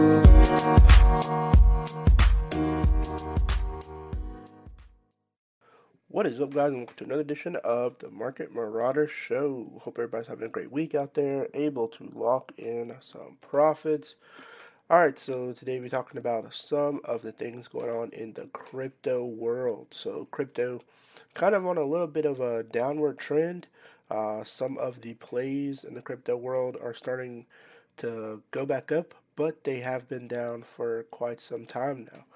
What is up, guys, and welcome to another edition of the Market Marauder Show. Hope everybody's having a great week out there, able to lock in some profits. All right, so today we're talking about some of the things going on in the crypto world. So, crypto kind of on a little bit of a downward trend. Uh, some of the plays in the crypto world are starting to go back up, but they have been down for quite some time now.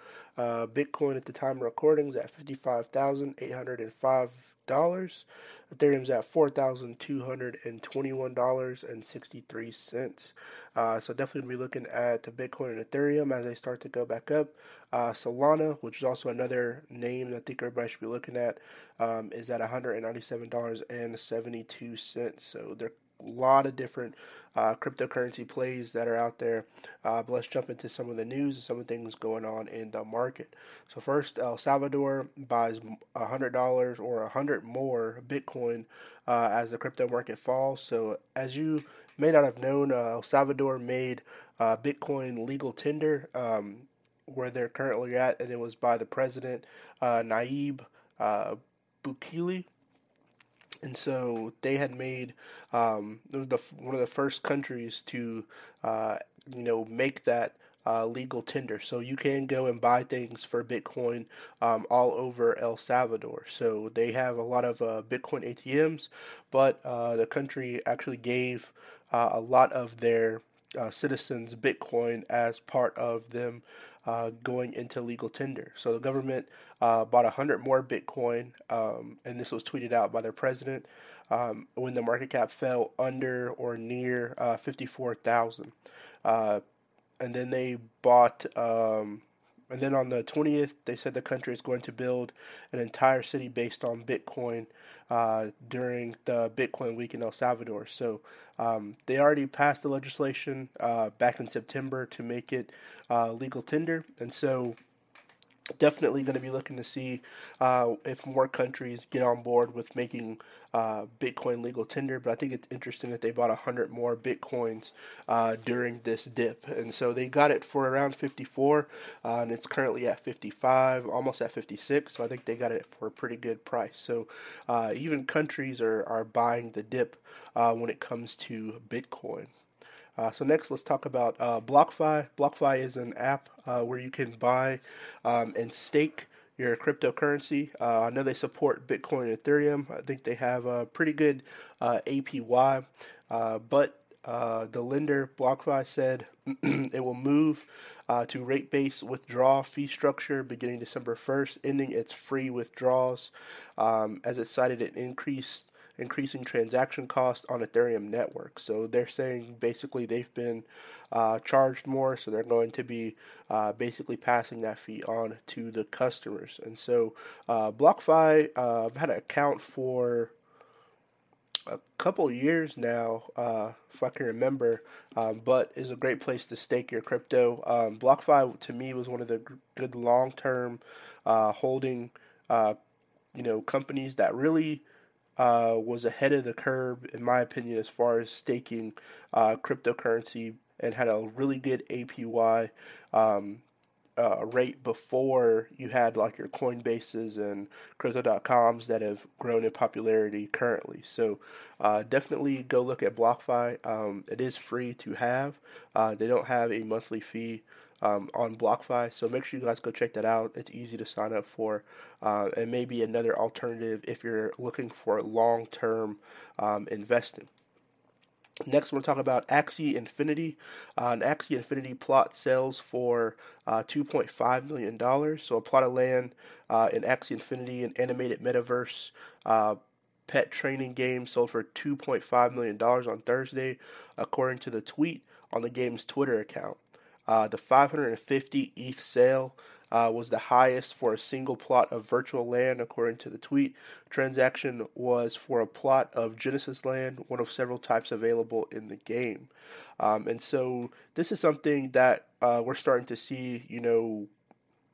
Uh, Bitcoin at the time of recording is at $55,805. Ethereum's at $4,221.63. Uh, so definitely be looking at the Bitcoin and Ethereum as they start to go back up. Uh, Solana, which is also another name that I think everybody should be looking at, um, is at $197.72. So they're lot of different uh, cryptocurrency plays that are out there. Uh, but let's jump into some of the news and some of the things going on in the market. So first, El Salvador buys $100 or 100 more Bitcoin uh, as the crypto market falls. So as you may not have known, uh, El Salvador made uh, Bitcoin legal tender um, where they're currently at, and it was by the president, uh, Nayib Bukele and so they had made um, the one of the first countries to uh, you know make that uh, legal tender. So you can go and buy things for Bitcoin um, all over El Salvador. So they have a lot of uh, Bitcoin ATMs, but uh, the country actually gave uh, a lot of their uh, citizens Bitcoin as part of them uh, going into legal tender. So the government uh, bought 100 more Bitcoin, um, and this was tweeted out by their president um, when the market cap fell under or near uh, 54,000. Uh, and then they bought, um, and then on the 20th, they said the country is going to build an entire city based on Bitcoin uh, during the Bitcoin week in El Salvador. So um, they already passed the legislation uh, back in September to make it uh, legal tender, and so definitely going to be looking to see uh, if more countries get on board with making uh, Bitcoin legal tender. But I think it's interesting that they bought 100 more Bitcoins uh, during this dip. And so they got it for around 54, uh, and it's currently at 55, almost at 56. So I think they got it for a pretty good price. So uh, even countries are, are buying the dip uh, when it comes to Bitcoin. Uh, so next, let's talk about uh, BlockFi. BlockFi is an app uh, where you can buy um, and stake your cryptocurrency. Uh, I know they support Bitcoin and Ethereum. I think they have a pretty good uh, APY, uh, but the lender BlockFi said it will move to rate-based withdrawal fee structure beginning December 1st, ending its free withdrawals. Um, as it cited, it increased increasing transaction costs on Ethereum network. So they're saying basically they've been uh, charged more, so they're going to be uh, basically passing that fee on to the customers. And so uh, BlockFi, uh, I've had an account for a couple years now, uh, if I can remember, um, but is a great place to stake your crypto. Um, BlockFi to me was one of the good long term uh, holding, uh, you know, companies that really uh, was ahead of the curve, in my opinion, as far as staking uh, cryptocurrency and had a really good APY um, uh, rate before you had like your Coinbases and Crypto.coms that have grown in popularity currently. So uh, definitely go look at BlockFi. Um, it is free to have. Uh, they don't have a monthly fee um, on BlockFi. So make sure you guys go check that out. It's easy to sign up for, uh, and maybe another alternative if you're looking for long term um, investing. Next, we're talk about Axie Infinity. Uh, an Axie Infinity plot sells for uh, $2.5 million. So, a plot of land uh, in Axie Infinity, an animated metaverse uh, pet training game, sold for $2.5 million on Thursday, according to the tweet on the game's Twitter account. Uh, the 550 ETH sale uh, was the highest for a single plot of virtual land, according to the tweet. Transaction was for a plot of Genesis land, one of several types available in the game. Um, and so this is something that uh, we're starting to see, you know,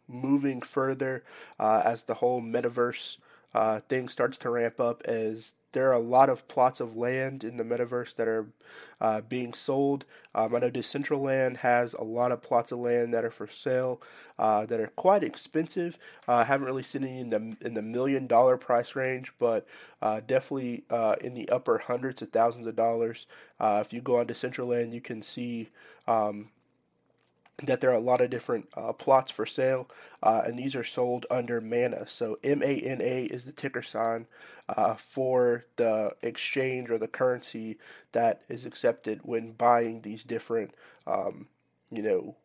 moving further uh, as the whole metaverse uh, thing starts to ramp up as there are a lot of plots of land in the metaverse that are uh, being sold. Um, I know Decentraland has a lot of plots of land that are for sale uh, that are quite expensive. Uh, I haven't really seen any in the in the million dollar price range, but uh, definitely uh, in the upper hundreds of thousands of dollars. Uh, if you go on Decentraland, you can see. Um, that there are a lot of different uh, plots for sale, uh, and these are sold under MANA. So M A N A is the ticker sign uh, for the exchange or the currency that is accepted when buying these different, um, you know,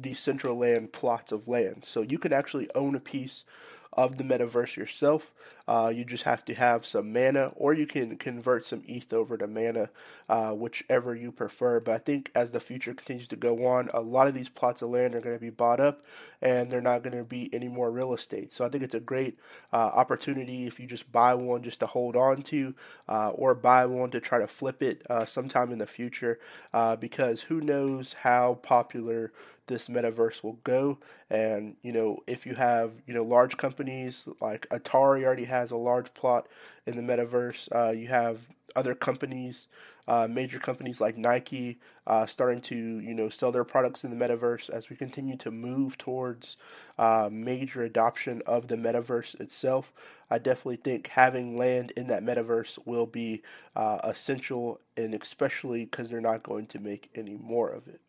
Decentraland plots of land. So you can actually own a piece of the metaverse yourself. Uh, you just have to have some mana, or you can convert some ETH over to mana, uh, whichever you prefer. But I think as the future continues to go on, a lot of these plots of land are going to be bought up, and they're not going to be any more real estate. So I think it's a great uh, opportunity if you just buy one just to hold on to, uh, or buy one to try to flip it uh, sometime in the future, uh, because who knows how popular this metaverse will go. And you know, if you have you know large companies like Atari already has a large plot in the metaverse. Uh, you have other companies, uh, major companies like Nike, uh, starting to you know sell their products in the metaverse as we continue to move towards uh, major adoption of the metaverse itself. I definitely think having land in that metaverse will be uh, essential, and especially because they're not going to make any more of it.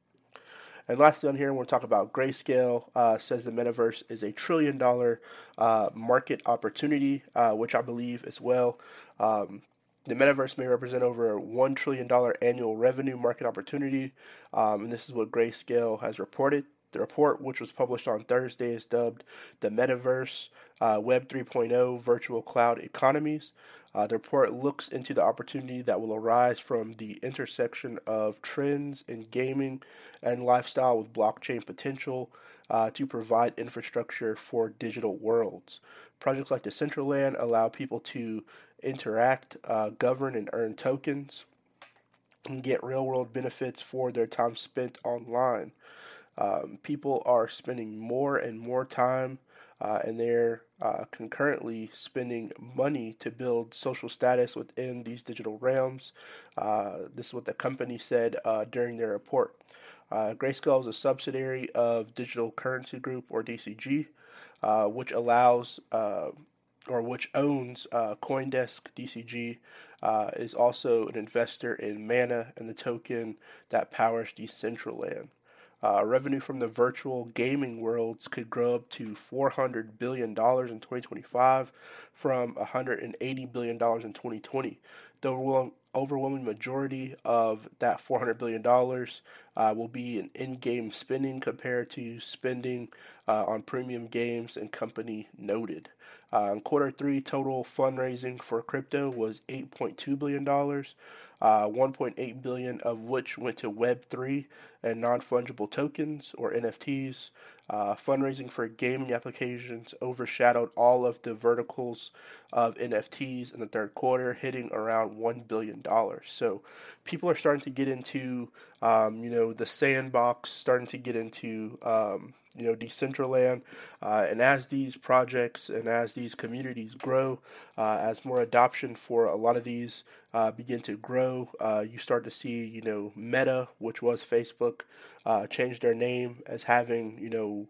And lastly, on here, we'll talk about Grayscale. Uh, says the metaverse is a trillion dollar uh, market opportunity, uh, which I believe as well. Um, the metaverse may represent over $1 trillion annual revenue market opportunity, um, and this is what Grayscale has reported. The report, which was published on Thursday, is dubbed the Metaverse uh, Web 3.0 Virtual Cloud Economies. Uh, the report looks into the opportunity that will arise from the intersection of trends in gaming and lifestyle with blockchain potential uh, to provide infrastructure for digital worlds. Projects like Decentraland allow people to interact, uh, govern, and earn tokens and get real world benefits for their time spent online. Um, people are spending more and more time uh, and they're uh, concurrently spending money to build social status within these digital realms. Uh, this is what the company said uh, during their report. Uh, Grayscale is a subsidiary of Digital Currency Group, or DCG, uh, which allows or which owns CoinDesk DCG. is also an investor in Mana and the token that powers Decentraland. Uh, revenue from the virtual gaming worlds could grow up to $400 billion in 2025 from $180 billion in 2020. The overwhelming majority of that $400 billion uh, will be in in game spending compared to spending uh, on premium games and company noted. Uh, in quarter three, total fundraising for crypto was $8.2 billion uh, 1.8 billion of which went to Web3 and non-fungible tokens or NFTs. Uh, fundraising for gaming applications overshadowed all of the verticals of NFTs in the third quarter, hitting around one billion dollars. So people are starting to get into, um, you know, the sandbox, starting to get into um, you know, Decentraland. Uh, and as these projects and as these communities grow, uh, as more adoption for a lot of these uh, begin to grow, uh, you start to see, you know, Meta, which was Facebook, uh, change their name as having, you know,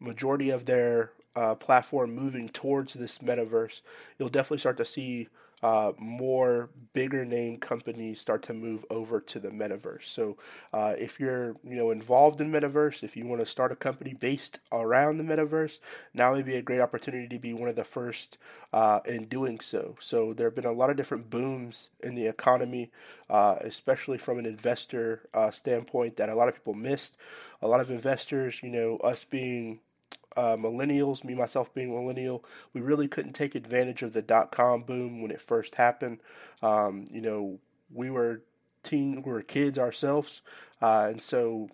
majority of their uh, platform moving towards this metaverse. You'll definitely start to see uh, more bigger name companies start to move over to the metaverse. So uh, if you're you know involved in metaverse, if you want to start a company based around the metaverse, now may be a great opportunity to be one of the first uh, in doing so. So there have been a lot of different booms in the economy, uh, especially from an investor uh, standpoint that a lot of people missed. A lot of investors, you know, us being uh, millennials, me myself being millennial, we really couldn't take advantage of the dot com boom when it first happened. Um, you know, we were teen, we were kids ourselves, uh, and so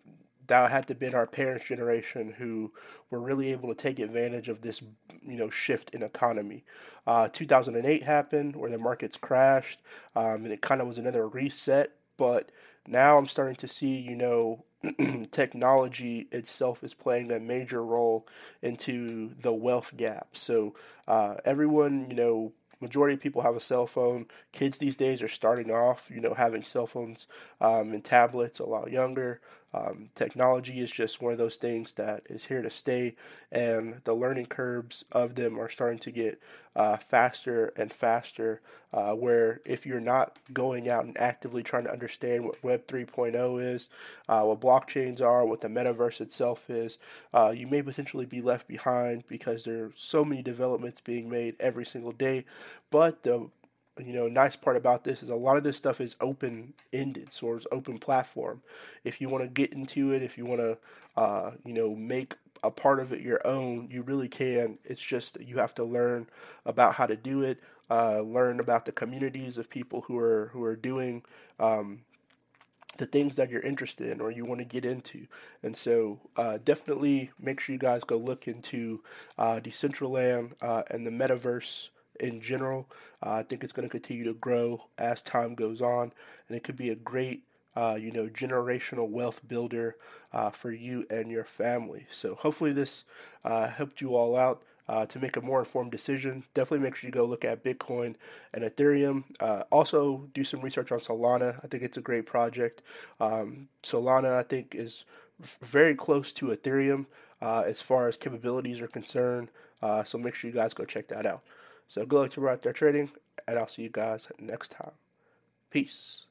that had to been our parents' generation who were really able to take advantage of this, you know, shift in economy. Uh, 2008 happened where the markets crashed, um, and it kind of was another reset. But now I'm starting to see, you know, technology itself is playing a major role into the wealth gap. So uh, everyone, you know, majority of people have a cell phone. Kids these days are starting off, you know, having cell phones um, and tablets a lot younger. Um, technology is just one of those things that is here to stay, and the learning curves of them are starting to get uh, faster and faster. Uh, where if you're not going out and actively trying to understand what Web 3.0 is, uh, what blockchains are, what the metaverse itself is, uh, you may potentially be left behind because there are so many developments being made every single day. But the you know, nice part about this is a lot of this stuff is open ended, so it's open platform. If you want to get into it, if you want to, uh, you know, make a part of it your own, you really can. It's just you have to learn about how to do it, uh, learn about the communities of people who are who are doing um, the things that you're interested in or you want to get into. And so, uh, definitely make sure you guys go look into uh, Decentraland uh, and the metaverse in general. Uh, I think it's going to continue to grow as time goes on, and it could be a great, uh, you know, generational wealth builder uh, for you and your family. So hopefully this uh, helped you all out. Uh, to make a more informed decision, definitely make sure you go look at Bitcoin and Ethereum. Uh, also, do some research on Solana. I think it's a great project. Um, Solana, I think, is very close to Ethereum as far as capabilities are concerned. so make sure you guys go check that out. So good luck to out there trading, and I'll see you guys next time. Peace.